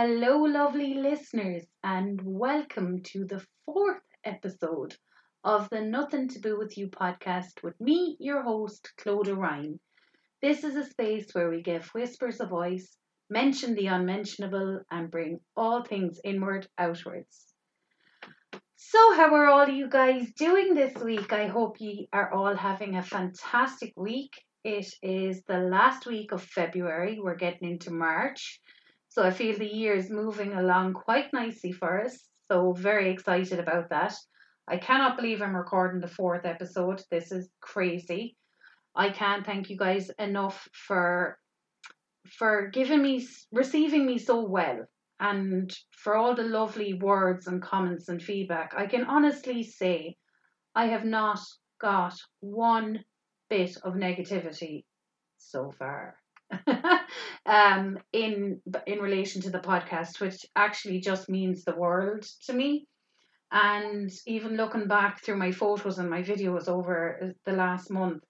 Hello, lovely listeners, and welcome to the fourth episode of the Nothing to Do with You podcast with me, your host, Clodagh Ryan. This is a space where we give whispers a voice, mention the unmentionable, and bring all things inward outwards. So, how are all you guys doing this week? I hope you are all having a fantastic week. It is the last week of February, we're getting into March. So, I feel the year is moving along quite nicely for us. So, very excited about that. I cannot believe I'm recording the fourth episode. This is crazy. I can't thank you guys enough for for giving me receiving me so well and for all the lovely words and comments and feedback. I can honestly say I have not got one bit of negativity so far. um, in in relation to the podcast, which actually just means the world to me. And even looking back through my photos and my videos over the last month,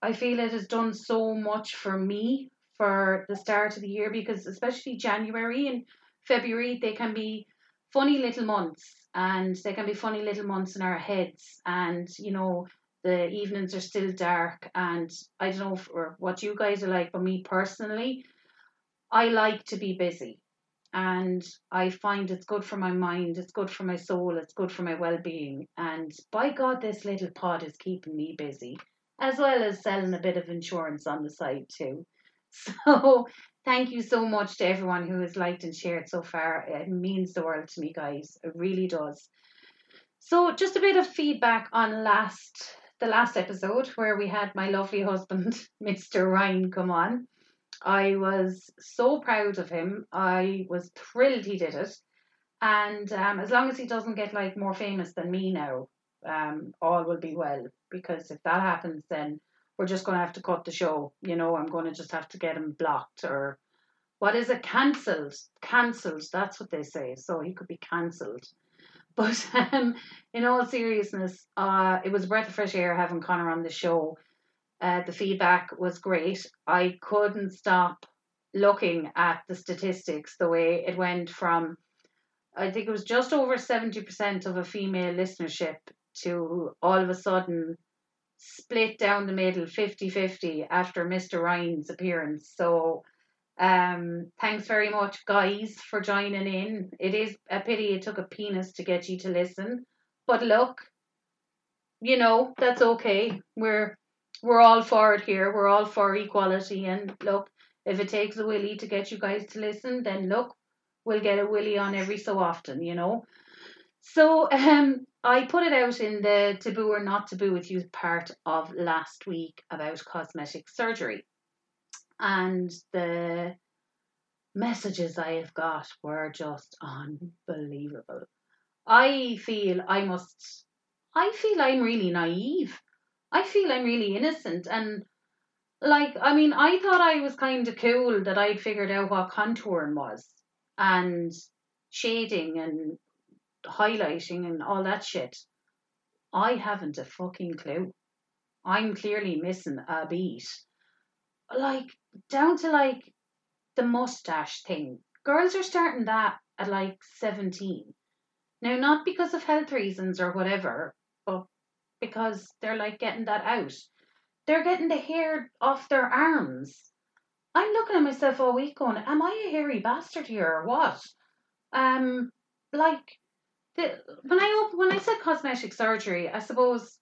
I feel it has done so much for me for the start of the year because especially January and February they can be funny little months and they can be funny little months in our heads and you know the evenings are still dark and I don't know what you guys are like but me personally I like to be busy and I find it's good for my mind, it's good for my soul, it's good for my well being. And by God, this little pod is keeping me busy, as well as selling a bit of insurance on the side too. So thank you so much to everyone who has liked and shared so far. It means the world to me, guys. It really does. So just a bit of feedback on last the last episode where we had my lovely husband, Mr. Ryan, come on. I was so proud of him. I was thrilled he did it. And um, as long as he doesn't get like more famous than me now, um, all will be well. Because if that happens, then we're just going to have to cut the show. You know, I'm going to just have to get him blocked or what is it? Cancelled. Cancelled. That's what they say. So he could be cancelled. But um, in all seriousness, uh, it was a breath of fresh air having Connor on the show. Uh, the feedback was great. I couldn't stop looking at the statistics, the way it went from, I think it was just over 70% of a female listenership to all of a sudden split down the middle 50 50 after Mr. Ryan's appearance. So, um, thanks very much, guys, for joining in. It is a pity it took a penis to get you to listen, but look, you know that's okay. We're we're all for it here. We're all for equality, and look, if it takes a willy to get you guys to listen, then look, we'll get a willy on every so often, you know. So um, I put it out in the taboo or not taboo with you part of last week about cosmetic surgery, and the messages I have got were just unbelievable. I feel I must. I feel I'm really naive I feel I'm really innocent and like I mean I thought I was kind of cool that I'd figured out what contouring was and shading and highlighting and all that shit. I haven't a fucking clue. I'm clearly missing a beat. Like down to like the mustache thing. Girls are starting that at like 17. Now, not because of health reasons or whatever, but because they're like getting that out. They're getting the hair off their arms. I'm looking at myself all week going, Am I a hairy bastard here or what? Um like the when I when I said cosmetic surgery, I suppose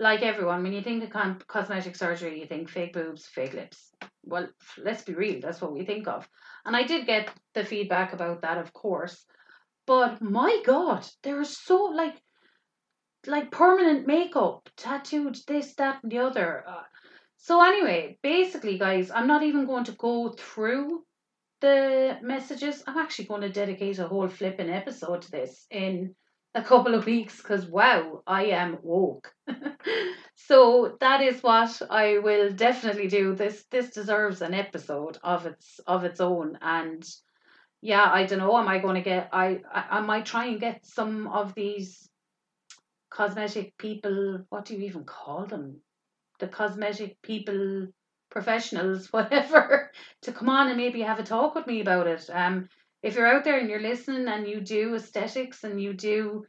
like everyone, when you think of con- cosmetic surgery, you think fake boobs, fake lips. Well, let's be real, that's what we think of. And I did get the feedback about that, of course. But my God, there is so like like permanent makeup, tattooed this, that, and the other. Uh, so anyway, basically, guys, I'm not even going to go through the messages. I'm actually going to dedicate a whole flipping episode to this in a couple of weeks because wow, I am woke. so that is what I will definitely do. This this deserves an episode of its of its own and yeah, I don't know. Am I going to get? I, I I might try and get some of these cosmetic people, what do you even call them? The cosmetic people, professionals, whatever, to come on and maybe have a talk with me about it. Um, if you're out there and you're listening and you do aesthetics and you do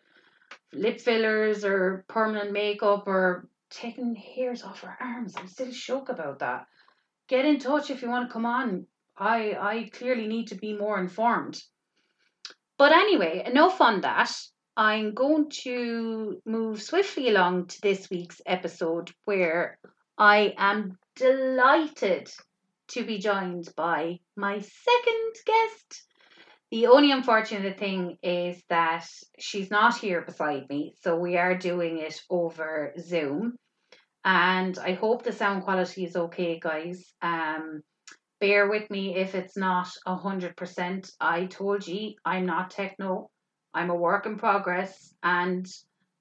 lip fillers or permanent makeup or taking hairs off her arms, I'm still shook about that. Get in touch if you want to come on. I I clearly need to be more informed. But anyway, enough on that. I'm going to move swiftly along to this week's episode where I am delighted to be joined by my second guest. The only unfortunate thing is that she's not here beside me, so we are doing it over Zoom. And I hope the sound quality is okay, guys. Um, bear with me if it's not a hundred percent. I told you I'm not techno. I'm a work in progress, and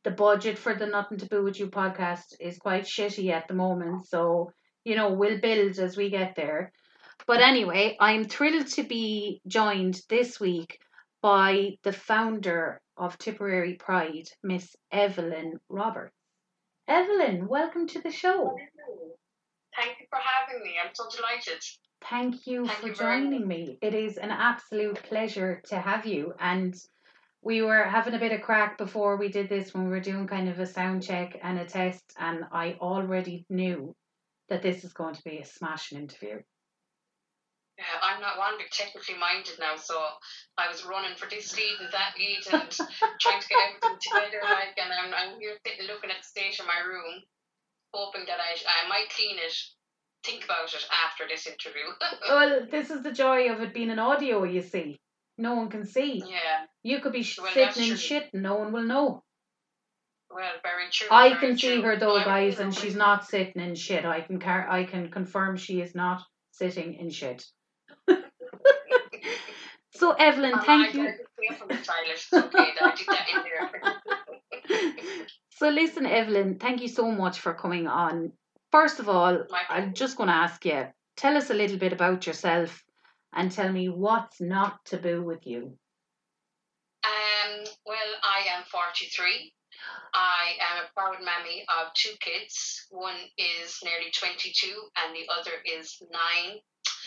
the budget for the Nothing to Boo with You podcast is quite shitty at the moment. So you know we'll build as we get there. But anyway, I'm thrilled to be joined this week by the founder of Tipperary Pride, Miss Evelyn Roberts. Evelyn, welcome to the show. Thank you for having me. I'm so delighted. Thank you Thank for you joining me. It is an absolute pleasure to have you. And we were having a bit of crack before we did this when we were doing kind of a sound check and a test, and I already knew that this is going to be a smashing interview. Yeah, I'm not one bit technically minded now, so I was running for this lead and that lead and trying to get everything together. Like, and I'm, I'm here sitting looking at the state of my room, hoping that I I might clean it, think about it after this interview. Well, this is the joy of it being an audio, you see. No one can see. yeah, You could be Well, sitting in true. shit and no one will know. well, very true. I very can see her though, I- guys, and she's not sitting in shit. I can car- I can confirm she is not sitting in shit. so Evelyn, I'm thank you. I could say from the toilet. It's okay that I did that in there. So listen, Evelyn, thank you so much for coming on. First of all, I'm just going to ask you, tell us a little bit about yourself and tell me what's not taboo with you. Um, well, I am 43. I am a proud mammy of two kids. One is nearly 22 and the other is nine.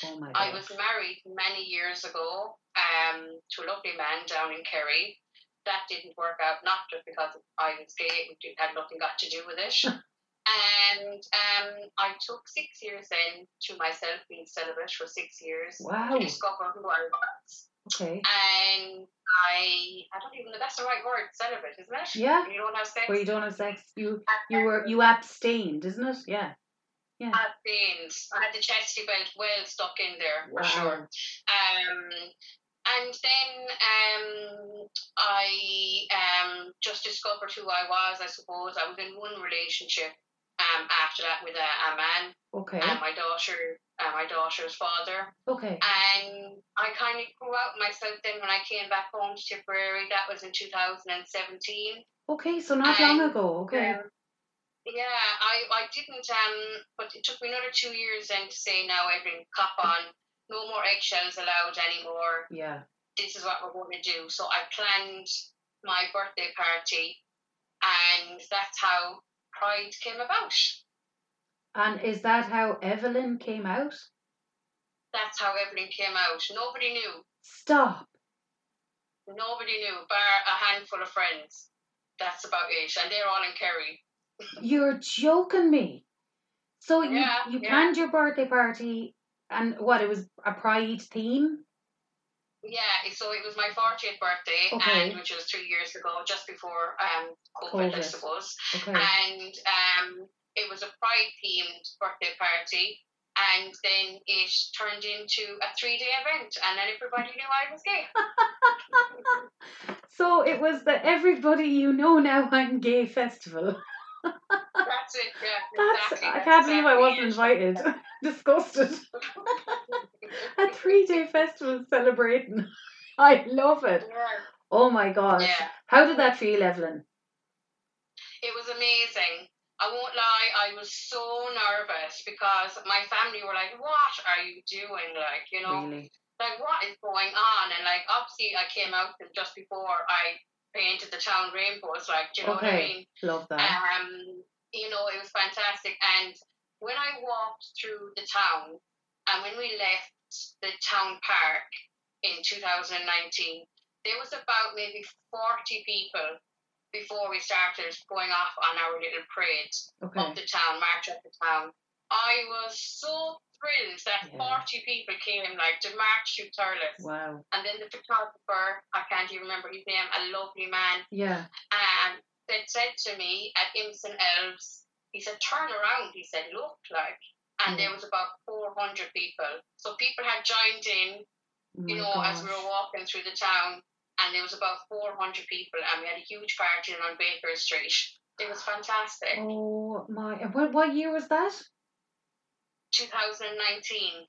Oh my I was married many years ago um, to a lovely man down in Kerry. That didn't work out, not just because I was gay, it had nothing got to do with it. and um, I took six years then to myself, being celibate for six years, Wow. to discover who I was. Okay. And I, I don't even know that's the right word, celibate, isn't it? Yeah. You don't have sex. Where you don't have sex, you you were you abstained, isn't it? Yeah. Yeah. Abstained. I had the chastity belt well stuck in there for sure. Um, and then um, I um, just discovered who I was. I suppose I was in one relationship. Um, after that, with a, a man Okay. and my daughter, uh, my daughter's father, Okay. and I kind of grew out myself. Then when I came back home to Tipperary, that was in 2017. Okay, so not long Um, ago. Okay. Um, yeah, I, I didn't, um, but it took me another two years then to say, now, Evelyn, cop on, no more eggshells allowed anymore. Yeah. This is what we're going to do. So I planned my birthday party, and that's how Pride came about. And is that how Evelyn came out? That's how Evelyn came out. Nobody knew. Stop. Nobody knew, bar a handful of friends. That's about it. And they're all in Kerry. You're joking me. So you Yeah, you yeah. planned your birthday party and what it was a pride theme? Yeah, so it was my 40th birthday, Okay. and which was three years ago, just before um COVID, I COVID. suppose. Okay. And um, it was a pride themed birthday party, and then it turned into a three day event, and then everybody knew I was gay. so it was the everybody you know now I'm gay festival. That's it. Yeah, That's exactly. I can't believe I wasn't invited. Disgusted. A three day festival celebrating. I love it. Yeah. Oh my gosh. Yeah. How did that feel, Evelyn? It was amazing. I won't lie, I was so nervous because my family were like, What are you doing? Like, you know, Really? like what is going on? And like obviously I came out just before I painted the town rainbows, like do you know what I Okay. mean? Love that. Um, you know, it was fantastic. And when I walked through the town and when we left the town park in 2019, there was about maybe 40 people before we started going off on our little parade Okay. up the town, march up the town. I was so thrilled that Yeah. 40 people came like to march through Thurles. Wow. And then the photographer, I can't even remember his name, a lovely man, Yeah. um, that said to me at Imson Elves, he said, turn around, he said, look like. And Yeah. there was about 400 people. So people had joined in, Oh you know, as we were walking through the town. And there was about 400 people, and we had a huge party on Baker Street. It was fantastic. Oh my! What what year was that? 2019.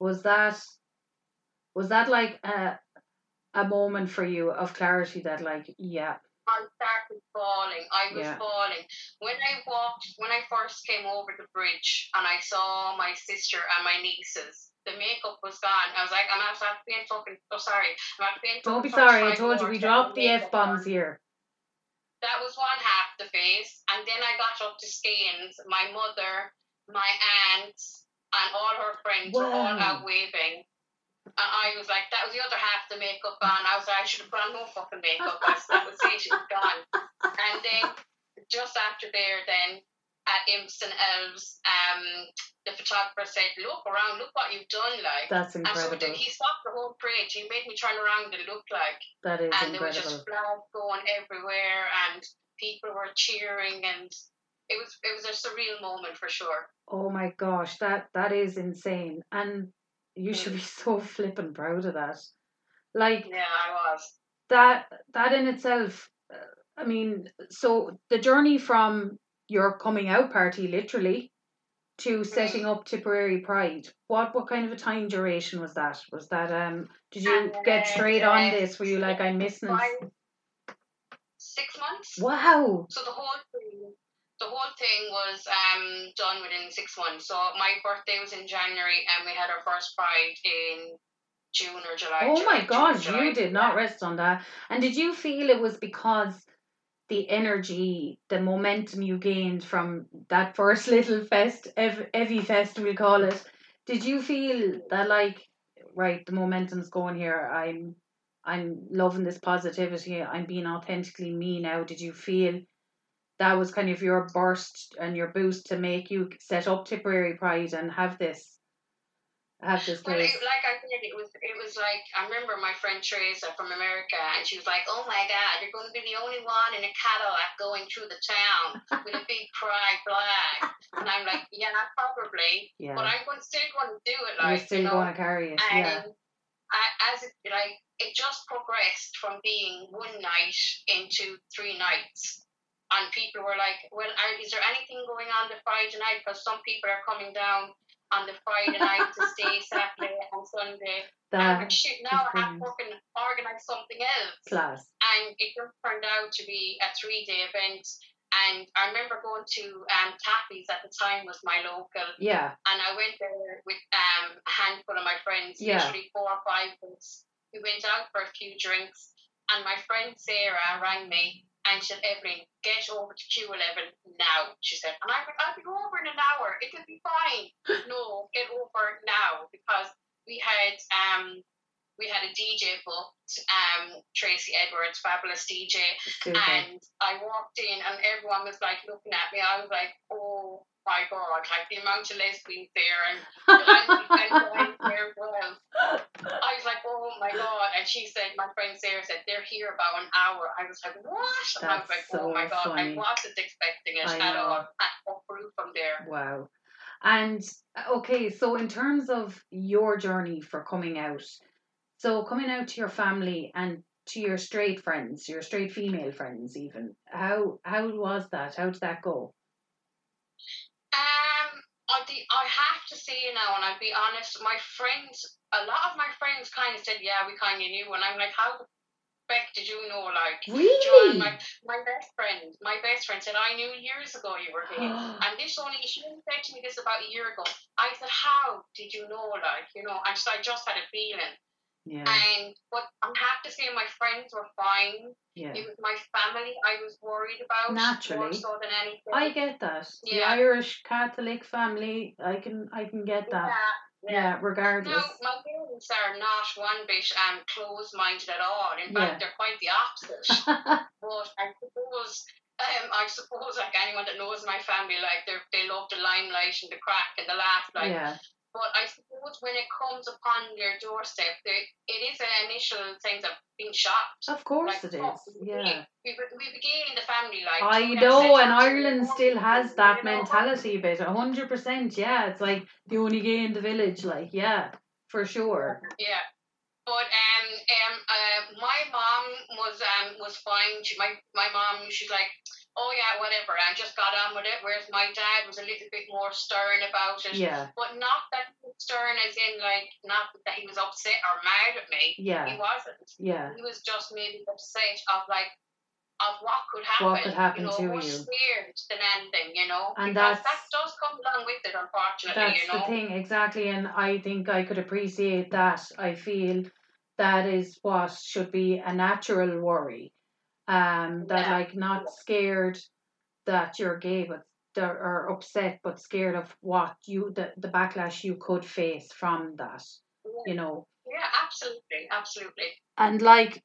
Was that was that like a a moment for you of clarity that like yeah I started falling. I was Yeah. falling. When I walked, when I first came over the bridge and I saw my sister and my nieces, the makeup was gone. I was like, I'm being fucking, oh sorry, I'm being don't be sorry I told you we dropped the f bombs here That was one half the face. And then I got up to Skeins. My mother, my aunt, and all her friends were all out waving. And I was like, that was the other half of the makeup on. I was like, I should have put on no fucking makeup. That's, that was it, she was gone. And then just after there, then at Imston Elves, um, the photographer said, look around, look what you've done, like. that's and so incredible he stopped the whole parade. He made me turn around and look like that is and there was just flags going everywhere and people were cheering and it was it was a surreal moment for sure. oh my gosh that that is insane and you should be so flippin' proud of that like Yeah, I was. that that in itself uh, i mean so the journey from your coming out party literally to setting up tipperary pride what what kind of a time duration was that was that um did you get straight on this were you like i'm missing? Five, six months. wow So the whole thing whole thing was um done within six months. So my birthday was in January and we had our first pride in June or July. oh my June, god July. you did not rest on that and did you feel it was because the energy the momentum you gained from that first little fest ev- evie fest we'll call it did you feel that like right the momentum's going here i'm i'm loving this positivity i'm being authentically me now did you feel that was kind of your burst and your boost to make you set up tipperary pride and have this have this Well, place it, like I said, it was it was like I remember my friend Teresa from America, and she was like, "Oh my God, you're going to be the only one in a Cadillac going through the town with a big pride flag," and I'm like, "Yeah, probably, yeah but I'm going still going to do it, Like, you're still you know." going to carry it yeah I, as it like it just progressed from being one night into three nights. And people were like, "Well, are, is there anything going on the Friday night? Because some people are coming down on the Friday night to stay Saturday and Sunday. And that like, shit, now I have to fucking organise something else. class And it just turned out to be a three day event. And I remember going to um, Taffy's at the time was my local, yeah and I went there with um, a handful of my friends, Yeah. literally four or five of us. We went out for a few drinks, and my friend Sarah rang me and she said, Evelyn, get over to Q11 now, she said. And I went, I'll be over in an hour, it'll be fine. no, get over now because we had um we had a DJ booked, um Tracy Edwards, fabulous DJ, and I walked in and everyone was like looking at me. I was like, oh my god, like the amount of lesbians there and and, there well. I was like, oh my god. And she said, my friend Sarah said, they're here about an hour. I was like, what? And I was like, so oh my god, funny. I wasn't expecting it I at know. all. And what grew from there. Wow. And okay, so in terms of your journey for coming out, so coming out to your family and to your straight friends, your straight female friends, even how how was that? How did that go? Um, I, the, I have to say you now, and I'll be honest, my friends, a lot of my friends kind of said, yeah, we kind of knew. And I'm like, how the heck did you know? Like, Really? John, my, my best friend, my best friend said, I knew years ago you were gay. and this only, she said to me this about a year ago. I said, how did you know? Like, you know, and so I just had a feeling. Yeah, And, but I have to say, my friends were fine. yeah. It was my family I was worried about. More Naturally. so than anything. I get that. Yeah. The Irish Catholic family, I can I can get that. Yeah, Yeah, regardless. Now, my parents are not one bit um, closed minded at all. In fact, they're quite the opposite. but I suppose. Um, I suppose, like anyone that knows my family, like they they love the limelight and the crack and the laugh, like yeah, But I suppose when it comes upon your doorstep, there, it is an initial sense of being shocked. of course Like, it oh, is. we Yeah. We, we begin in the family like. I know, and Ireland still has that mentality a bit, a hundred percent. Yeah, it's like the only gay in the village, like yeah, for sure. Yeah. But um um uh, my mom was um was fine. She, my my mom she's like, oh yeah, whatever, I just got on with it. Whereas my dad was a little bit more stern about it. Yeah, But not that stern as in like not that he was upset or mad at me. yeah, He wasn't. yeah, he was just maybe upset of like of what could happen. What could happen you know, to more you. scared than anything, you know. And because that's- that does come along with it, unfortunately, that's you know. the thing exactly, and I think I could appreciate that. I feel that is what should be a natural worry. Um, that Yeah. like not scared that you're gay, but are upset, but scared of what you the the backlash you could face from that. You know, Yeah, absolutely, absolutely. and like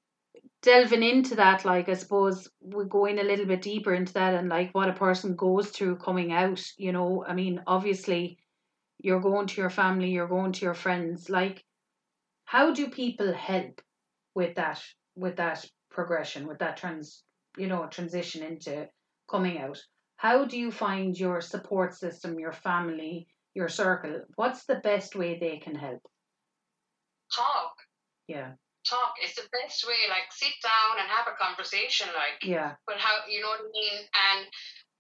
delving into that like i suppose we're going a little bit deeper into that and like what a person goes through coming out you know i mean obviously you're going to your family you're going to your friends like how do people help with that with that progression with that trans you know transition into coming out how do you find your support system your family your circle what's the best way they can help Talk, yeah talk is the best way. Like, sit down and have a conversation, like, yeah but how, you know what I mean? And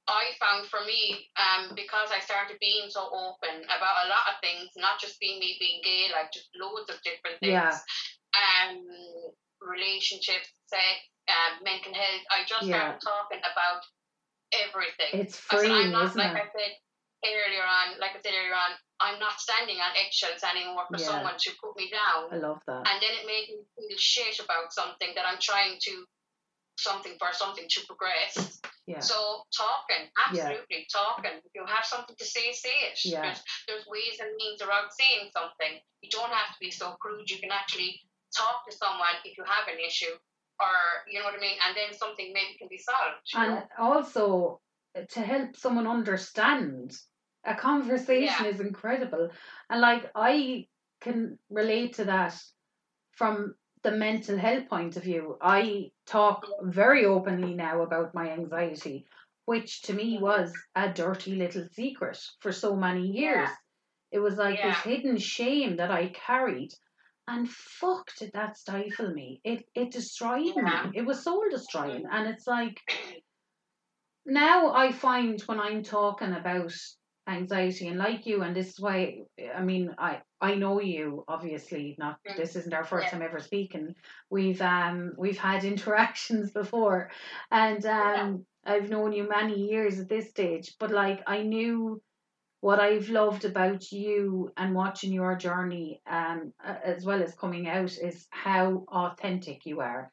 I found for me, um, because I started being so open about a lot of things, not just being me being gay, like just loads of different things. Yeah. Um, relationships, sex, um, mental health. I just Yeah. started talking about everything. it's I said, freeing I'm not, isn't like it I said earlier on, like I said earlier on, I'm not standing on eggshells anymore for Yeah. someone to put me down. i love that And then it made me feel shit about something that I'm trying to, something for something to progress. yeah So talking, absolutely talking. If you have something to say, say it. Yeah. There's, there's ways and means around saying something. You don't have to be so crude. You can actually talk to someone if you have an issue, or you know what I mean, and then something maybe can be solved. And know? also uh, to help someone understand a conversation is incredible. And like i can relate to that from the mental health point of view. I talk very openly now about my anxiety which to me was a dirty little secret for so many years. It was like this hidden shame that i carried and fuck did that stifle me. It it destroyed Yeah. me it was soul destroying. And it's like now I find when I'm talking about anxiety and like you and this is why I mean I I know you obviously not Mm. this isn't our first Yeah. time ever speaking. We've um we've had interactions before. And um I've known you many years at this stage but like I knew what I've loved about you and watching your journey um as well as coming out is how authentic you are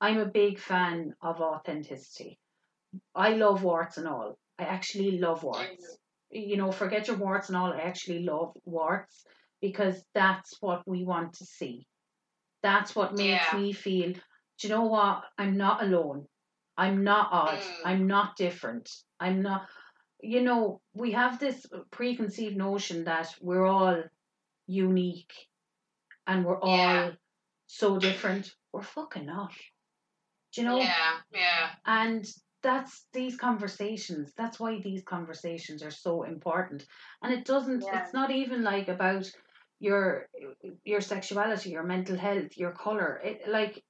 I'm a big fan of authenticity I love warts and all. I actually love warts. You know, forget your warts and all. I actually love warts because that's what we want to see. That's what makes Yeah. me feel, do you know what? I'm not alone. I'm not odd. Mm. I'm not different. I'm not, you know, we have this preconceived notion that we're all unique and we're all Yeah. so different. We're fucking not. Do you know? Yeah, yeah, and that's these conversations that's why these conversations are so important and it doesn't Yeah. it's not even like about your your sexuality your mental health your color it like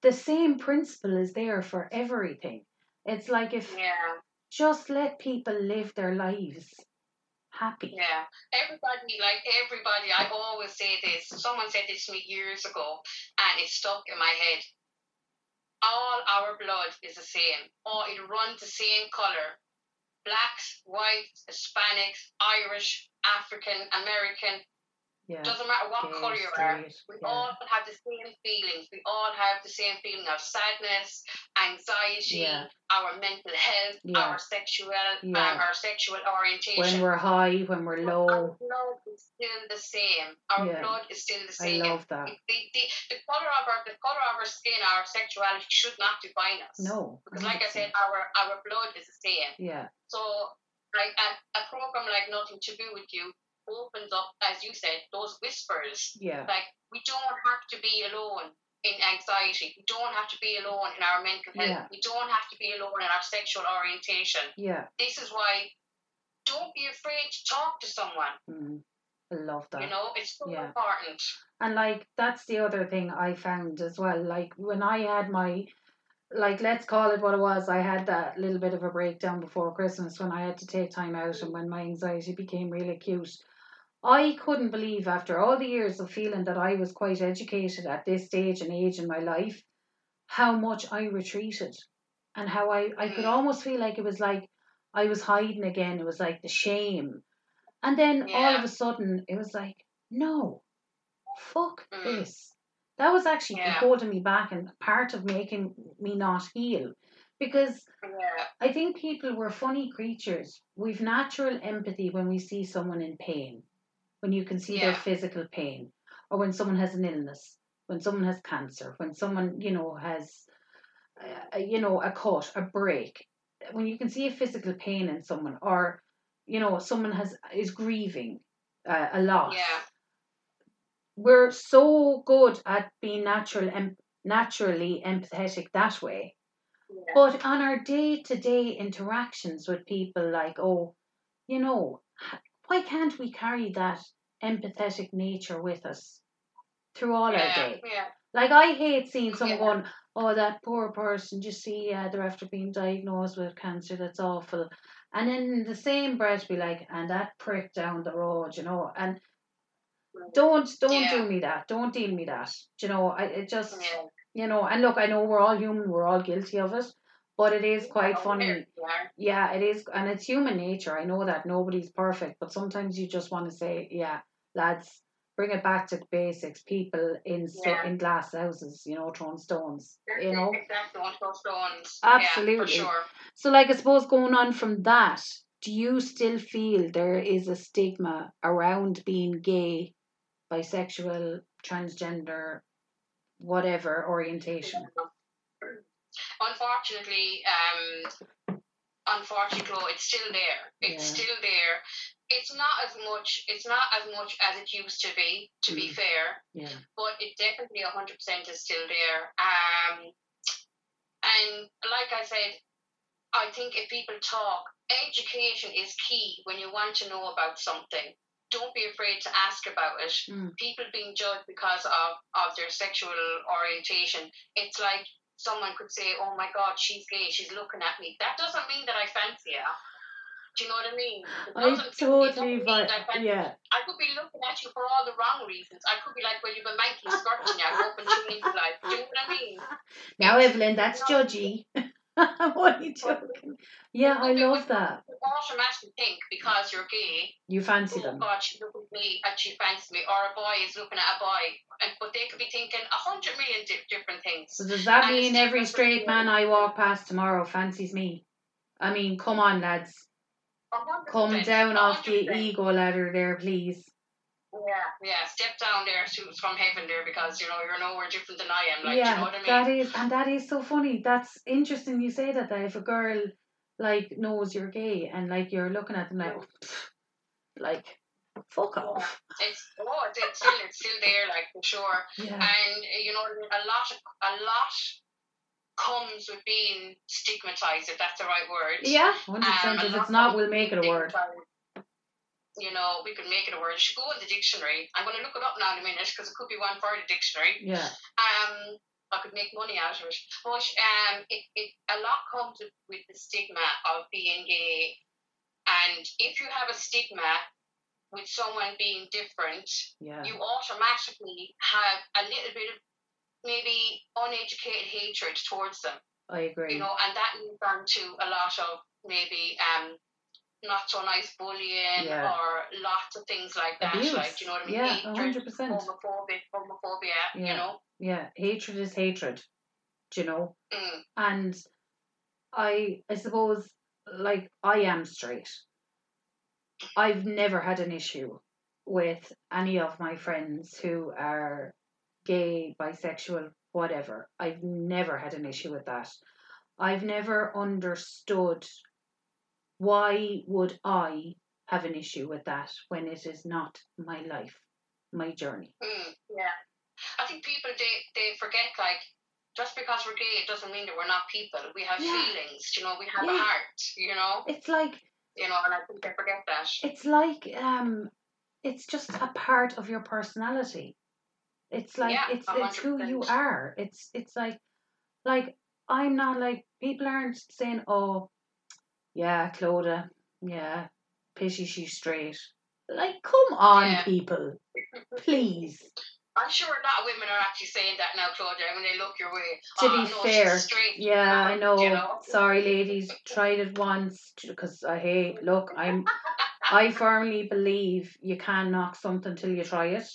the same principle is there for everything it's like if yeah, just let people live their lives happy yeah. Everybody, like everybody, I always say this. Someone said this to me years ago, and it stuck in my head. All our blood is the same. All it runs the same color. Blacks, whites, Hispanics, Irish, African, American. Yeah. Doesn't matter what Gay, colour you are. We yeah. all have the same feelings. We all have the same feeling of sadness, anxiety, Yeah. our mental health, Yeah. our sexual, um, our sexual orientation. When we're high, when we're low, Our blood is still the same. Our blood is still the same. I love that. The, the, the, the color of our the color of our skin, our sexuality should not define us. No. Because, like I said, our our blood is the same. Yeah. So, like a, a program like Nothing to Do with You opens up, as you said, those whispers. Yeah. Like we don't have to be alone in anxiety. We don't have to be alone in our mental health. Yeah. We don't have to be alone in our sexual orientation. Yeah. This is why. Don't be afraid to talk to someone. Mm. I love that. You know, it's so Yeah. important. And like that's the other thing I found as well. Like when I had my like let's call it what it was, I had that little bit of a breakdown before Christmas when I had to take time out and when my anxiety became really acute. I couldn't believe after all the years of feeling that I was quite educated at this stage and age in my life, how much I retreated. And how I, I could Mm. almost feel like it was like I was hiding again. It was like the shame. And then all of a sudden it was like, no, fuck Mm. this. That was actually Yeah. holding me back and part of making me not heal. Because Yeah. I think people were funny creatures. We've natural empathy when we see someone in pain, when you can see their physical pain, or when someone has an illness, when someone has cancer, when someone, you know, has, uh, you know, a cut, a break. When you can see a physical pain in someone, or, you know, someone has is grieving uh, a loss. Yeah. We're so good at being natural, em- naturally empathetic that way. Yeah. But on our day to day interactions with people, like, oh, you know, why can't we carry that empathetic nature with us through all our yeah. day? Yeah. Like, I hate seeing someone Yeah. oh, that poor person, just see, yeah, they're after being diagnosed with cancer, that's awful. And then in the same breath, be like, and that prick down the road, you know, and don't don't Yeah. do me that, don't deal me that, you know. I it just you know, and look, I know we're all human, we're all guilty of it, but it is quite funny. there you are. Yeah, it is, and it's human nature. I know that nobody's perfect, but sometimes you just want to say, yeah, lads, bring it back to the basics. People in sto- Yeah. in glass houses, you know, throwing stones, you know. Exactly. Stones. Absolutely. Yeah, for sure. So, like, I suppose going on from that, do you still feel there is a stigma around being gay, bisexual, transgender, whatever orientation? Unfortunately, um, unfortunately, it's still there. It's Yeah. still there. It's not as much. It's not as much as it used to be. To be Mm. fair, Yeah, but it definitely 100% is still there. Um, and like I said, I think if people talk, education is key when you want to know about something. Don't be afraid to ask about it. Mm. People being judged because of, of their sexual orientation, it's like someone could say, Oh my God, she's gay, she's looking at me. That doesn't mean that I fancy her. Do you know what I mean? It I doesn't- totally, doesn't mean but that I fancy yeah, I could be looking at you for all the wrong reasons. I could be like, well, you've been manky skirt on you, open to me, like, do you know what I mean? Now, Evelyn, that's know, judgy. what are you joking? Yeah, I love that. You automatically think because you're gay, You fancy oh them. God, she look at me and she fancies me, or a boy is looking at a boy, and but they could be thinking a hundred million di- different things. So does that And mean every straight man I walk past tomorrow fancies me? I mean, come on, lads. Come down off the ego ladder there, please. Yeah, yeah, step down there to, from heaven there because you know you're nowhere different than I am. Like, yeah, you know what I mean? that is, and that is so funny. That's interesting you say that. That if a girl like knows you're gay and like you're looking at them like, oh, like, fuck off. It's oh, it's, it's still it's still there, like for sure. Yeah, and you know a lot a lot comes with being stigmatized if that's the right word yeah, hundred Um, percent. If it's not, we'll make it a word. You know we could make it a word. It should go in the dictionary. I'm going to look it up now in a minute because it could be one for the dictionary. Yeah, um I could make money out of it. But um, it, it a lot comes with, with the stigma of being gay, and if you have a stigma with someone being different, yeah, you automatically have a little bit of maybe uneducated hatred towards them, I agree. you know, and that leads on to a lot of maybe um, not so nice bullying Yeah. or lots of things like that. Abuse. Like, do you know what I mean? Yeah, Hatred, hundred percent. homophobia, homophobia, Yeah. you know? Yeah, hatred is hatred. Do you know? Mm, And I, I suppose, like I am straight. I've never had an issue with any of my friends who are gay, bisexual, whatever. I've never had an issue with that. I've never understood why would I have an issue with that when it is not my life, my journey. mm, yeah. I think people, they, they forget, like, just because we're gay, it doesn't mean that we're not people. We have Yeah. feelings, you know, we have Yeah. a heart, you know? It's like You know, and I think they forget that. it's like um it's just a part of your personality it's like Yeah, it's a it's who you are it's it's like like i'm not like people aren't saying oh yeah clodagh yeah pity she's straight like come on Yeah. people please I'm sure a lot of women are actually saying that now, Clodagh, when they look your way. To oh, be no, fair, yeah i know You know? sorry ladies tried it once because i hate look i'm i firmly believe you can knock something till you try it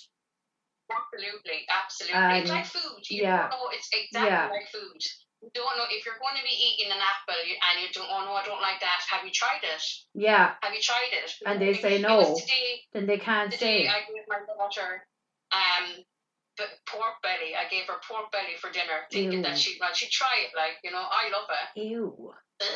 Absolutely, absolutely. it's Um, like food. You yeah. know, it's exactly Yeah. like food. Don't know if you're going to be eating an apple and you don't, oh no, I don't like that. Have you tried it? yeah Have you tried it? And they say no. today, then they can't today say I gave my daughter um, but pork belly. I gave her pork belly for dinner, thinking Ew. that she'd well, she'd try it. Like, you know, I love it. ew And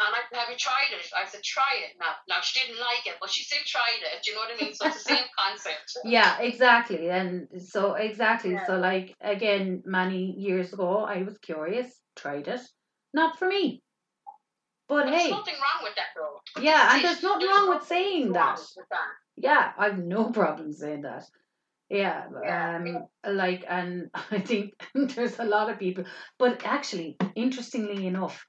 I have you tried it? I said, try it. Now, now she didn't like it, but she still tried it. Do you know what I mean? So it's the same concept. Yeah, exactly. And so exactly. Yeah. So like again, many years ago I was curious, tried it. Not for me. But There's hey, nothing wrong with that, though. yeah, and There's- nothing there's wrong with saying that. with that. Yeah, I've no problem saying that. Yeah, Yeah, um like and I think there's a lot of people but actually interestingly enough,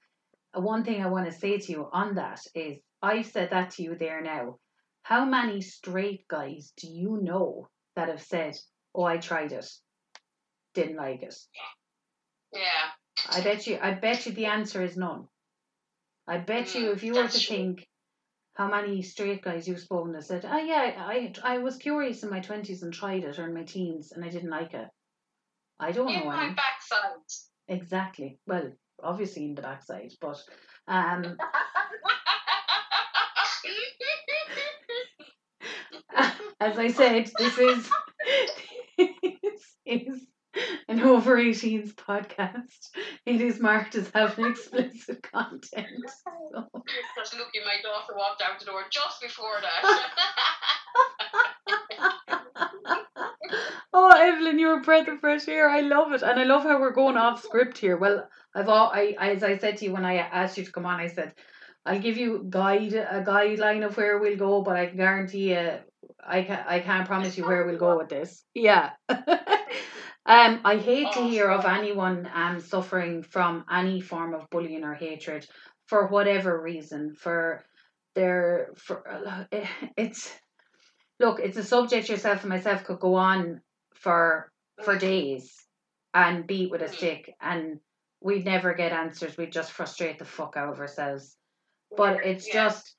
uh, one thing I want to say to you on that is I've said that to you there now. How many straight guys do you know that have said, "Oh, I tried it, didn't like it"? Yeah. I bet you. I bet you the answer is none. I bet you Mm, if you were to true. think how many straight guys you've spoken to said, "Oh yeah, I I was curious in my twenties and tried it, or in my teens, and I didn't like it." I don't In know my any backside. exactly. Well, obviously in the backside, but um, as I said, this is this is an over 18s podcast. It is marked as having explicit content. So. Just looking, my daughter walked out the door just before that. oh, Evelyn, you're a breath of fresh air. I love it, and I love how we're going off script here. Well, I've all, I as I said to you when I asked you to come on, I said I'll give you guide a guideline of where we'll go, but I can guarantee you, I can I can't promise you where we'll go with this. Yeah. Um, I hate to hear of anyone um suffering from any form of bullying or hatred for whatever reason for their for uh, it's look it's a subject yourself and myself could go on for for days and beat with a Mm. stick and we'd never get answers we'd just frustrate the fuck out of ourselves but it's Yeah. just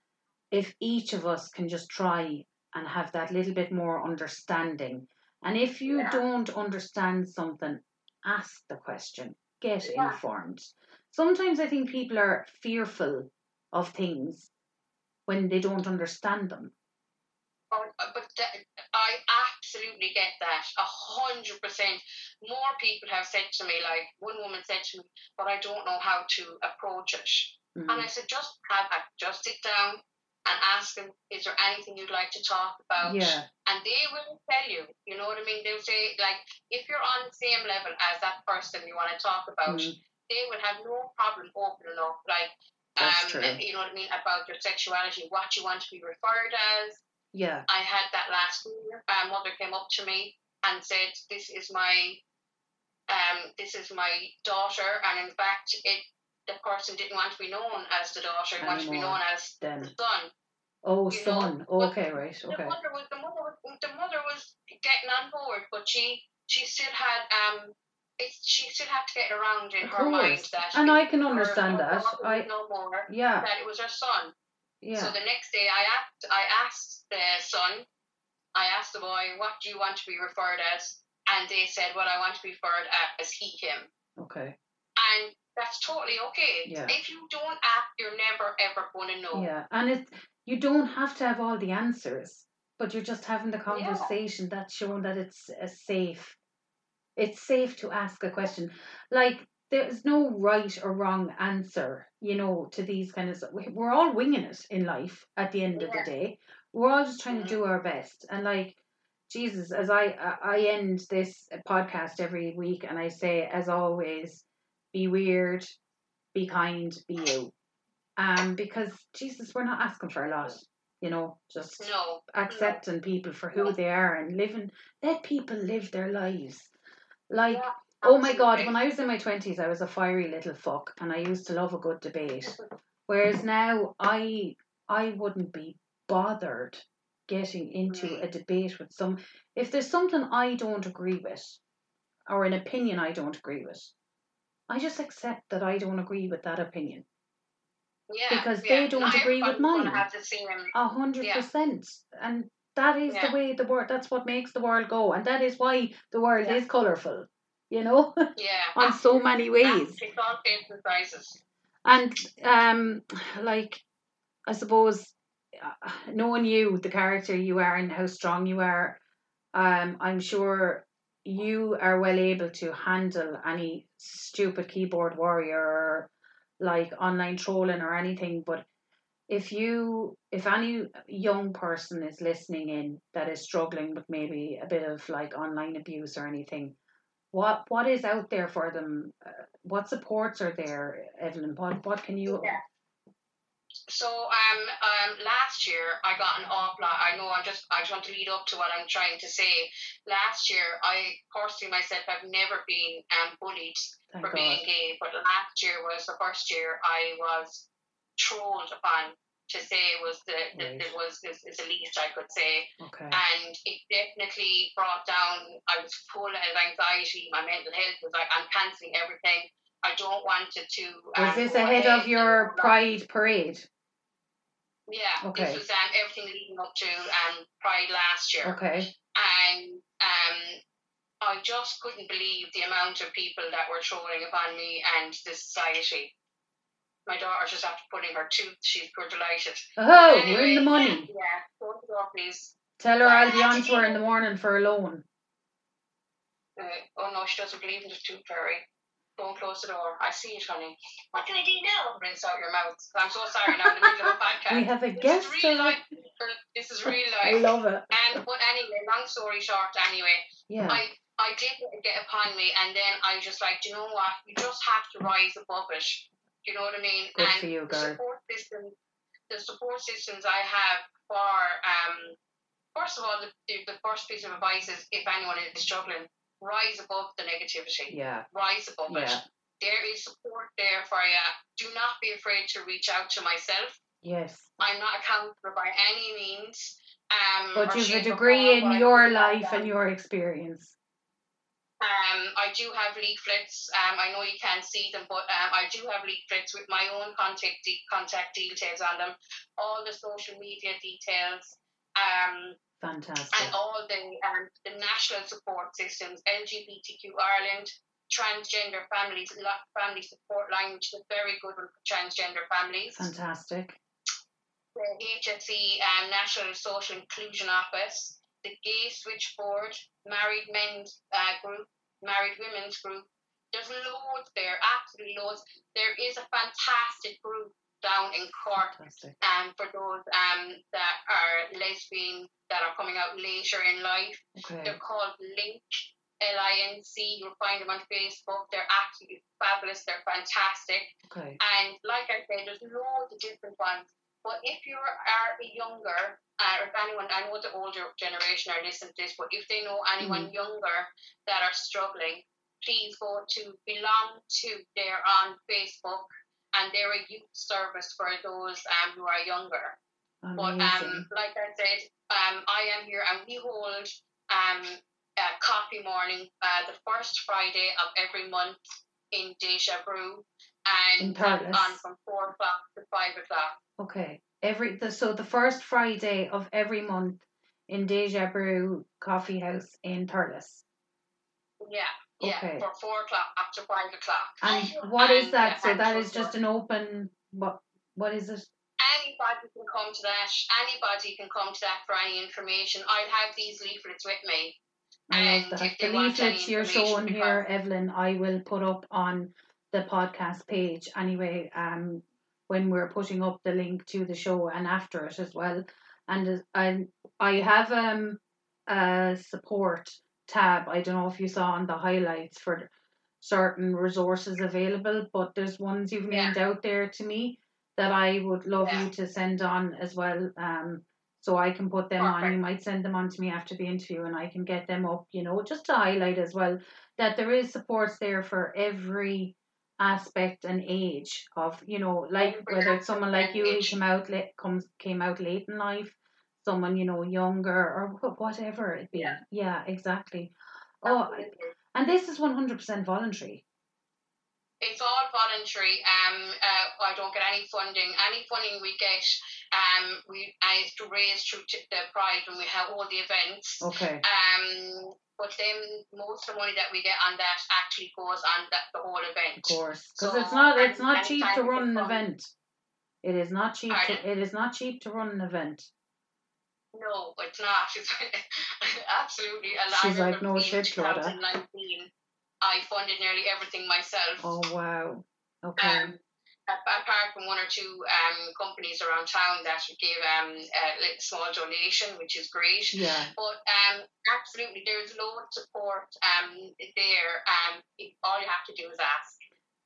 if each of us can just try and have that little bit more understanding and if you Yeah. don't understand something ask the question get Yeah. informed sometimes i think people are fearful of things when they don't understand them Oh, but I absolutely get that a hundred percent. More people have said to me, like one woman said to me, "But I don't know how to approach it." Mm. And I said, "Just have a, just sit down and ask them, is there anything you'd like to talk about?" yeah And they will tell you. You know what I mean? They'll say, like, if you're on the same level as that person you want to talk about, Mm. they will have no problem opening up, like, um, you know what I mean, about your sexuality, what you want to be referred as. yeah I had that last year. My mother came up to me and said, "This is my, um, this is my daughter," and in fact, it the person didn't want to be known as the daughter; he wanted to be Anymore. known as then the son. oh You know, son but okay right The okay mother was the mother was the mother was getting on board, but she she still had um. It's, she still had to get around in Of her mind that And it- I can understand her that. I- no more yeah that it was her son. Yeah. So the next day, I asked, I asked the son, I asked the boy, what do you want to be referred as? And they said, well, I want to be referred as he, him. okay. And that's totally okay. Yeah. If you don't ask, you're never ever going to know. Yeah, and it you don't have to have all the answers, but you're just having the conversation that's showing that it's a safe. It's safe to ask a question. Like there's no right or wrong answer, you know, to these kind of. we- We're all winging it in life. At the end of the day, we're all just trying to mm-hmm. do our best. And like Jesus, as I I end this podcast every week, and I say, as always, be weird, be kind, be you. Um, because Jesus, we're not asking for a lot, you know, just No. accepting people for who they are and living let people live their lives. Like Yeah, oh my god, when I was in my twenties I was a fiery little fuck and I used to love a good debate. Whereas now I I wouldn't be bothered getting into Mm. a debate with some if there's something I don't agree with or an opinion I don't agree with, I just accept that I don't agree with that opinion. Yeah, because yeah. they don't Not agree with mine. Have the same. A hundred percent, And that is Yeah. the way the world that's what makes the world go. And that is why the world Yeah. is colourful. You know? Yeah. On so many ways. It's all shapes and sizes. And um like I suppose uh, knowing you, the character you are and how strong you are, um, I'm sure you are well able to handle any stupid keyboard warrior or like online trolling or anything. But if you, if any young person is listening in that is struggling with maybe a bit of like online abuse or anything, what what is out there for them? Uh, what supports are there, Evelyn? What what can you? Yeah. So um um last year I got an awful lot. I know I'm just I just want to lead up to what I'm trying to say. Last year I personally myself have never been um bullied Thank for God. being gay, but last year was the first year I was trolled upon to say was the, Right. the was is, is the least I could say. Okay. and it definitely brought down. I was full of anxiety. My mental health was like, I'm cancelling everything. I don't want it to. Was um, this ahead of your Pride parade? Yeah, Okay. this was um, everything leading up to um, Pride last year, Okay. and um, I just couldn't believe the amount of people that were trolling upon me and the society. My daughter's just after putting her tooth. She's pure delighted. Oh, But we're in the anyway, money. Yeah, go to the door, please. Tell her I'll be on to her in the morning for a loan. Uh, oh no, she doesn't believe in the tooth fairy. Don't close the door. I see it, honey. What can I do now? Rinse out your mouth. I'm so sorry now in the middle of a podcast. We have a this guest. is real tonight. life. This is real I love it. And but anyway, long story short, anyway, Yeah. I I did get upon me, and then I just like, do you know what? You just have to rise above it. You know what I mean? Good and for you, the girl. support system, the support systems I have for um, first of all, the, the, the first piece of advice is if anyone is struggling, rise above the negativity. Yeah. Rise above it. Yeah. There is support there for you. Do not be afraid to reach out to myself. Yes. I'm not a counselor by any means. Um, But you've a degree in your life and your experience. Um, I do have leaflets. Um, I know you can't see them, but um, I do have leaflets with my own contact de- contact details on them, all the social media details, um, Fantastic. and all the um, the national support systems, LGBTQ Ireland, transgender families, family support line, which is a very good one for transgender families. Fantastic. the HSE um, National Social Inclusion Office, the Gay Switchboard, Married Men's uh, Group, Married Women's Group. There's loads there, absolutely loads. There is a fantastic group down in Cork Fantastic. um, for those um, that are lesbian, that are coming out later in life. Okay. They're called Link, L I N C. You'll find them on Facebook. They're absolutely fabulous. They're fantastic. Okay. And like I said, there's loads of different ones. But if you are a younger, uh, or if anyone, I know the older generation are listening to this, but if they know anyone younger that are struggling, please go to BeLonG To. They're on Facebook, and they're a youth service for those um, who are younger. Amazing. But um, like I said, um, I am here, and we hold um a coffee morning uh, the first Friday of every month in Deja Brew. and In that's on from four o'clock to five o'clock. Okay. Every the so the first Friday of every month in Deja Brew Coffee House in Thurles. Yeah, yeah, Okay. for four o'clock up to five o'clock. And what is And, that? uh, So that is just an open what what is it? Anybody can come to that. Anybody can come to that for any information. I'll have these leaflets with me. I love And that. The they want any leaflets you're showing here, Evelyn, I will put up on the podcast page anyway, um when we're putting up the link to the show and after it as well. And I I have um a support tab. I don't know if you saw on the highlights for certain resources available, but there's ones you've Yeah. named out there to me that I would love Yeah. you to send on as well. Um so I can put them on. You might send them on to me after the interview and I can get them up, you know, just to highlight as well that there is supports there for every aspect and age of, you know, like whether it's someone like you who came out late comes came out late in life, someone, you know, younger or whatever it be. Yeah. Yeah, exactly. Oh, and this is one hundred percent voluntary. It's all voluntary. Um, uh, I don't get any funding. Any funding we get, um, we uh, is to raise through t- the Pride when we have all the events. Okay. Um, but then most of the money that we get on that actually goes on that the whole event. Of course, because So, it's not it's not cheap to run an event. It is not cheap. To, it is not cheap to run an event. No, it's not. It's absolutely. I She's like, "No shit, Clodagh." 2019, I funded nearly everything myself. Oh wow. Okay. Um, a- apart from one or two um, companies around town that gave um, a small donation, which is great. yeah. But um, absolutely, there's loads of support um, there. Um, all you have to do is ask.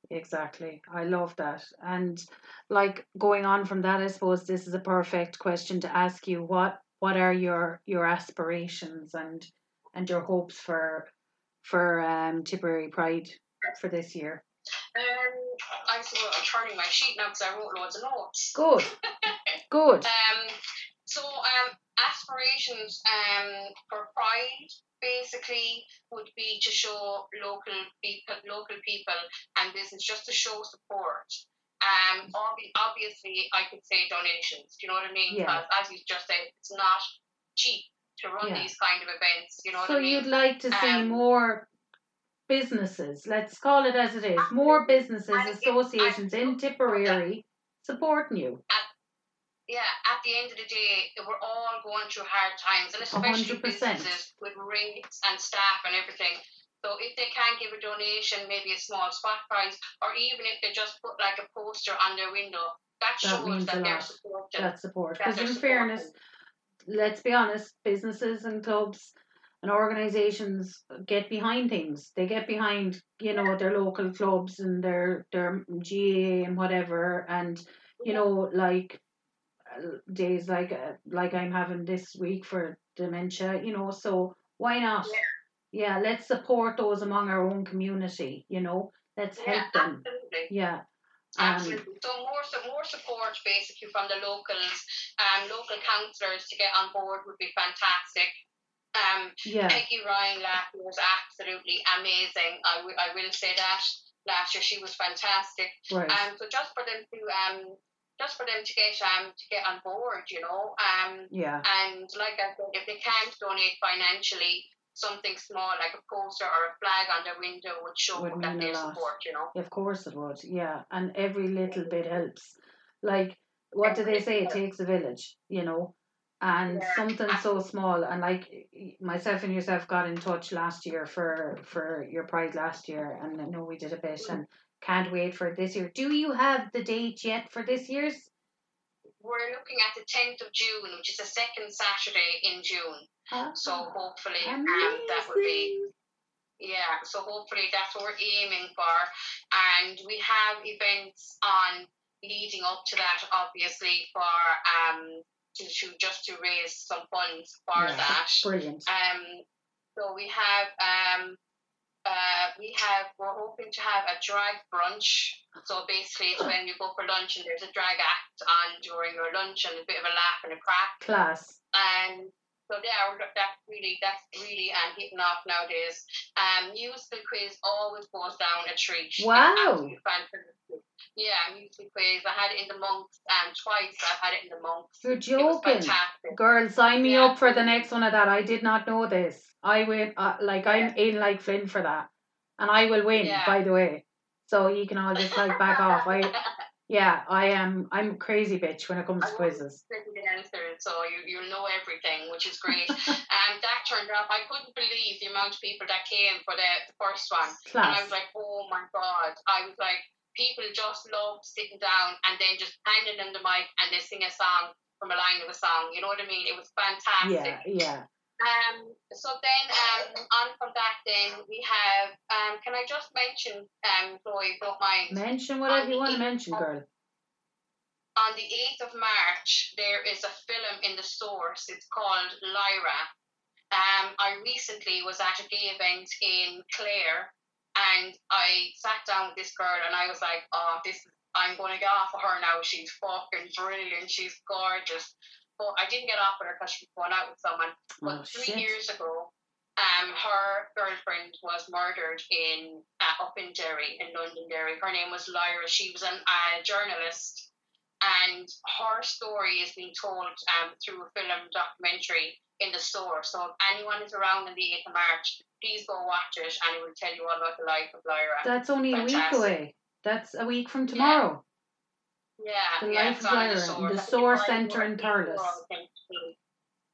Exactly. I love that. And like going on from that, I suppose this is a perfect question to ask you. What what are your your aspirations and and your hopes for for um Tipperary Pride for this year? Um, I'm turning my sheet now because I wrote loads of notes. Good. Good. Um, so um, aspirations um, for Pride basically would be to show local people, local people and business just to show support. Um, obvi- obviously, I could say donations. Do you know what I mean? Yeah. As you just said, it's not cheap to run Yeah. these kind of events. You know So what I mean? you'd like to see Um, more businesses, let's call it as it is, more businesses, associations in Tipperary supporting you. yeah, at the end of the day, we're all going through hard times, and especially 100%. businesses with rates and staff and everything. So if they can give a donation, maybe a small spot prize, or even if they just put like a poster on their window, that, That shows that they're supported. That support. Because in fairness, let's be honest, businesses and clubs and organizations get behind things. They get behind, you know, their local clubs and their their GAA and whatever, and you know, like uh, days like uh, like I'm having this week for dementia, you know. So why not? Yeah. Yeah, let's support those among our own community. You know, let's yeah, help them. absolutely. Yeah. Um, Absolutely. So more so more support basically from the locals, um, local councillors to get on board would be fantastic. Um, yeah. Peggy Ryan last year was absolutely amazing. I, w- I will say that. Last year she was fantastic. Right. Um, so just for them to um, just for them to get um to get on board, you know. Um, yeah. and like I said, if they can't donate financially, something small like a poster or a flag on their window would show Would that they support, you know. Of course it would, yeah. And every little bit helps. Like, what do they say? It takes a village, you know? And Yeah, something so small. And like myself and yourself got in touch last year for for your pride last year, and I know we did a bit, mm. and can't wait for this year. Do you have the date yet for this year's? We're looking at the 10th of June, which is the second Saturday in June. So hopefully um, that would be Yeah, so hopefully that's what we're aiming for. And we have events on leading up to that, obviously, for um to, to just to raise some funds for Yeah. that. Brilliant. Um, so we have um. Uh, we have we're hoping to have a drag brunch. So basically, it's when you go for lunch and there's a drag act on during your lunch and a bit of a laugh and a crack. Class. And so yeah, we're- that's really that's really um, hitting off nowadays. Um, musical quiz always goes down a treat. Wow. Yeah, musical quiz. I had it in the monks um, twice. I've had it in the monks. You're joking. Girl, sign me Yeah. up for the next one of that. I did not know this. I win, uh, like, I'm in like Flynn for that. And I will win, Yeah. by the way. So you can all just like back off. I, yeah, I am, I'm a crazy bitch when it comes to quizzes. Answers, so you you know everything, which is great. and that turned out. I couldn't believe the amount of people that came for the, the first one. And I was like, oh my god. I was like, people just love sitting down and then just handing them the mic and they sing a song from a line of a song. You know what I mean? It was fantastic. Yeah, yeah. Um, so then, um, on from that, then we have. Um, can I just mention, um, Chloe, don't mind? Mention whatever you want to mention, girl. on the 8th of March, there is a film in the source. It's called Lyra. Um, I recently was at a gay event in Clare and I sat down with this girl and I was like, oh, this I'm going to get off of her now. She's fucking brilliant. She's gorgeous. I didn't get off with her because she was going out with someone. But Oh, three shit. years ago, um, her girlfriend was murdered in uh, up in Derry, in Londonderry. Her name was Lyra. She was an, a journalist, and her story is being told um, through a film documentary in the store. So if anyone is around on the 8th of March, please go watch it, and it will tell you all about the life of Lyra. That's only a week away. That's a week from tomorrow. yeah, The yeah, Life it's of on Lyra in Source. the That's Source why Centre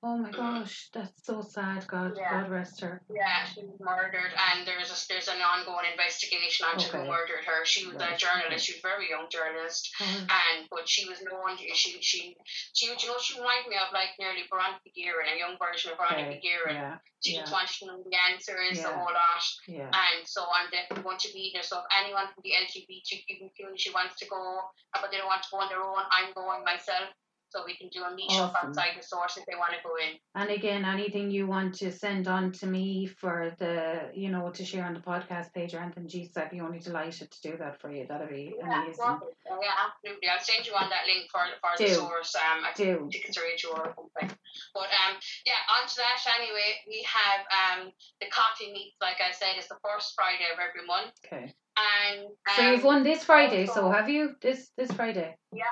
Oh my gosh, that's so sad. God, Yeah. God rest her. Yeah, she was murdered, and there's a, there's an ongoing investigation into Okay. who murdered her. She was Right, a journalist. She was a very young journalist, Oh, and but she was known. She she she, you know she reminded me of like nearly Veronica Guerin, a young version of Veronica okay. Guerin. Yeah, She yeah. just wanted to know the answers, the Yeah. whole lot. yeah. And so I'm definitely going to be there. So if anyone from the LGBTQ community wants to go, but they don't want to go on their own, I'm going myself. So we can do a meet up Awesome. outside the source if they want to go in. And again, anything you want to send on to me for the, you know, to share on the podcast page or anything, geez, I'd be only delighted to do that for you. That'd be Yeah, amazing. Uh, yeah, absolutely. I'll send you on that link for for Do. the source. Um, I Do. think it's a radio or something. But um, yeah, on to that anyway. We have um the coffee meets. Like I said, it's the first Friday of every month, Okay. and um, So you've won this Friday, so have you? This this Friday? Yeah.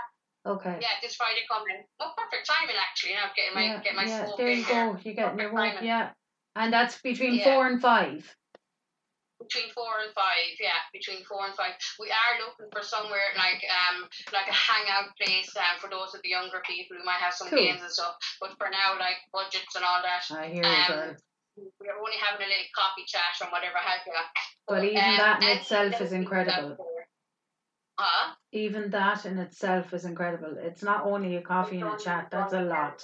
Okay. Yeah, this Friday coming. Oh, perfect timing actually. Now getting my yeah, get my yeah, there you go. You're getting your timing. Yeah. And that's between Yeah. four and five. between four and five, yeah, between four and five. We are looking for somewhere like um like a hangout place um, for those of the younger people who might have some Cool. games and stuff. But for now, like budgets and all that, I hear you, um, girl. we're only having a little coffee chat or whatever have you. But even um, that in itself is incredible. Huh? Even that in itself is incredible. It's not only a coffee and a chat. That's a lot.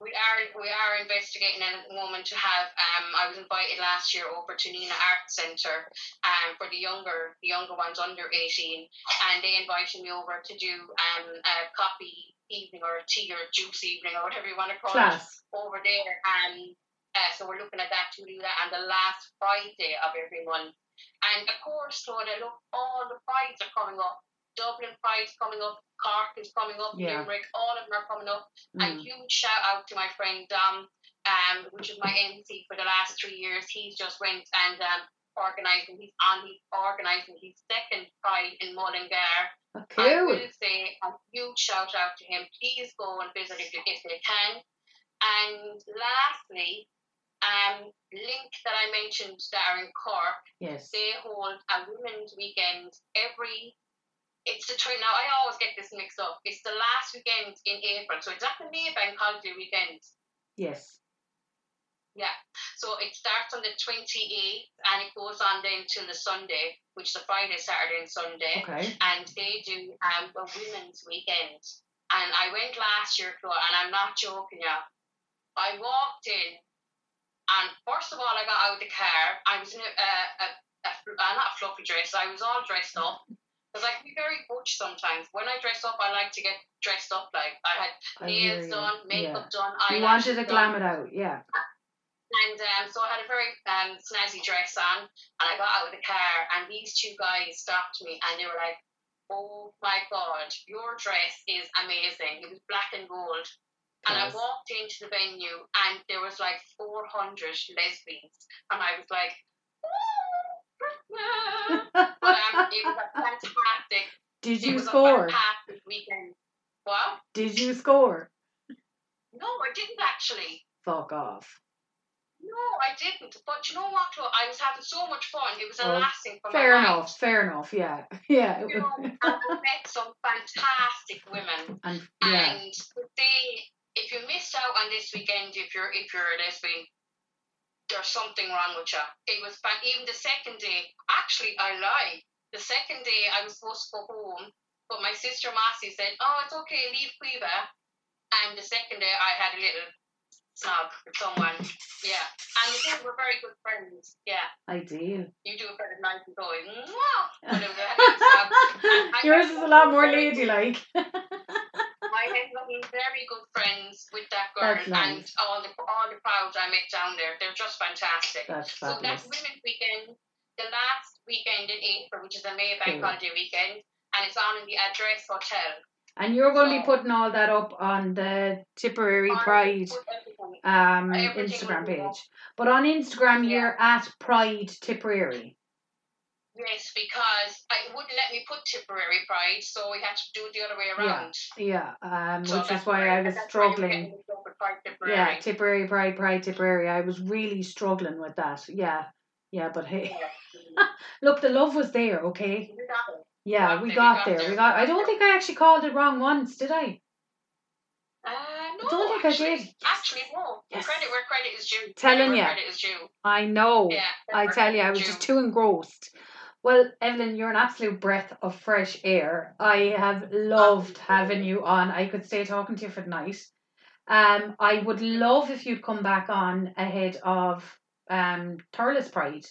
We are we are investigating at the moment to have um I was invited last year over to Nenagh Art Centre um for the younger the younger ones under eighteen and they invited me over to do um a coffee evening or a tea or a juice evening or whatever you want to call it over there and uh, so we're looking at that to do that on the last Friday of every month. And of course, Clodagh, look, all the prides are coming up. Dublin Pride's coming up, Cork is coming up, Yeah. Limerick, all of them are coming up. And Mm. huge shout out to my friend Dom, um, which is my MC for the last three years. He's just went and um, organising, he's on, he's organising his second Pride in Mullingar. Oh, I will say a huge shout out to him. Please go and visit if, if they can. And lastly, um, Link that I mentioned that are in Cork, Yes. they hold a women's weekend every. It's the twenty. Now I always get this mixed up. It's the last weekend in April, so it's at the Maybank Holiday weekend. Yes. Yeah. So it starts on the twenty eighth and it goes on then till the Sunday, which is the Friday, Saturday, and Sunday. Okay. and they do um, a women's weekend. And I went last year, Flo, and I'm not joking you. I walked in, and first of all, I got out of the car. I was in a, a, a, a, not a fluffy dress, I was all dressed up. Because I can be very butch sometimes. When I dress up, I like to get dressed up. Like I had I nails you. done, makeup done, You wanted to glam it out, yeah. And um, so I had a very um, snazzy dress on, and I got out of the car, and these two guys stopped me, and they were like, "Oh my God, your dress is amazing! It was black and gold." And I walked into the venue, and there was like 400 lesbians, and I was like. But um, it was a fantastic, Did you score? weekend. What? Did you score? No, I didn't actually. Fuck off. No, I didn't. But you know what? I was having so much fun. It was a Oh, lasting for Fair enough. Fair enough. Yeah. Yeah. You know, and I met some fantastic women. and yeah. And they, if you missed out on this weekend, if you're if you're a lesbian, there's something wrong with you. It was fun. Even the second day, actually, I lied. The second day, I was supposed to go home, but my sister Massey said, "Oh, it's okay, leave Cueva." And the second day, I had a little snog with someone. Yeah, and the two were very good friends. Yeah, Ideal. you do a of nice and going. Mwah! But it was a little snog. And I Yours is a lot more ladylike. I ended up being very good friends with that girl That's and all the all the crowd I met down there. They're just fantastic. That's fabulous. So that's Women's Weekend, the last weekend in April, which is a May Bank Cool. Holiday weekend, and it's on in the Address Hotel. And you're going to be putting all that up on the Tipperary Pride everything- um Everything Instagram will be up. page. But on Instagram Yeah. you're at Pride Tipperary. Yes, because I wouldn't let me put Tipperary Pride, so we had to do it the other way around. Yeah, um, So which is why I was that's why you're struggling. getting mixed up with Pride Tipperary. Yeah, Tipperary Pride, Pride Tipperary. I was really struggling with that. Yeah, yeah, but hey, look, the love was there. Okay, it. yeah, we got got there. there, We got. I don't think I actually called it wrong once, did I? Uh, no, don't think I actually, did. Yes. Actually, no. Yes. Credit where credit is due. Telling credit where. Credit is due. I know. Yeah. I tell you, I was is just too engrossed. Well, Evelyn, you're an absolute breath of fresh air. I have loved having you on. I could stay talking to you for the night. Um, I would love if you'd come back on ahead of um Thurles Pride.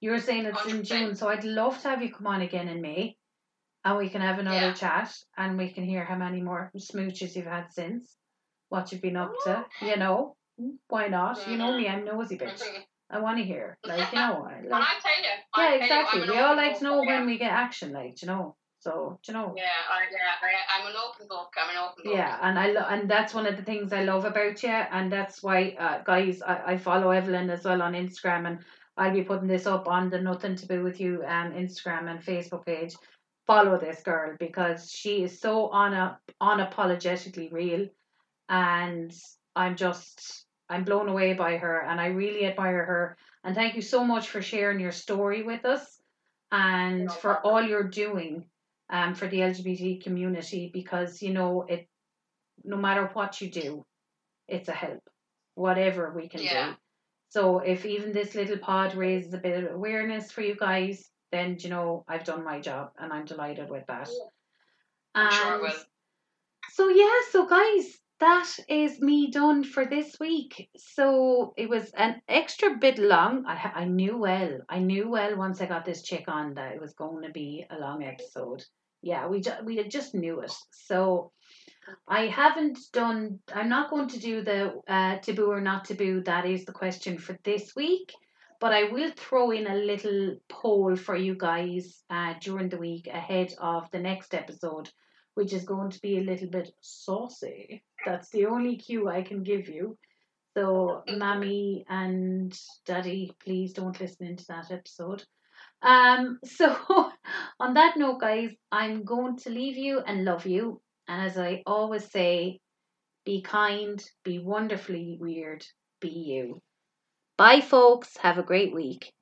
You were saying it's in 100%. June, so I'd love to have you come on again in May, and we can have another Yeah. chat, and we can hear how many more smooches you've had since, what you've been up to. You know, why not? You know me, I'm nosy bitch. Mhm. I want to hear, like you know, I And like I tell you, yeah, I you, exactly. I'm We all like to know when we get action, like you know. So you know? Yeah, I, yeah, I, I'm an open book. I'm an open book. Yeah, and I lo- and that's one of the things I love about you, and that's why, uh, guys, I, I follow Evelyn as well on Instagram, and I'll be putting this up on the Nothing to Do with You um Instagram and Facebook page. Follow this girl because she is so on unapologetically real, and I'm just I'm blown away by her, and I really admire her. And thank you so much for sharing your story with us, and for all you're doing um, for the LGBT community because you know it no matter what you do, it's a help, whatever we can Yeah. do. So if even this little pod raises a bit of awareness for you guys, then you know I've done my job and I'm delighted with that. Yeah. Sure And will. So yeah, so guys, that is me done for this week. So it was an extra bit long. I I knew well, I knew well once I got this chick on that it was going to be a long episode. Yeah, we ju- we just knew it. So I haven't done. I'm not going to do the uh, taboo or not taboo. That is the question for this week. But I will throw in a little poll for you guys uh, during the week ahead of the next episode, which is going to be a little bit saucy. That's the only cue I can give you. So, Mammy and Daddy, please don't listen into that episode. Um, so on that note, guys, I'm going to leave you and love you. And as I always say, be kind, be wonderfully weird, be you. Bye, folks. Have a great week.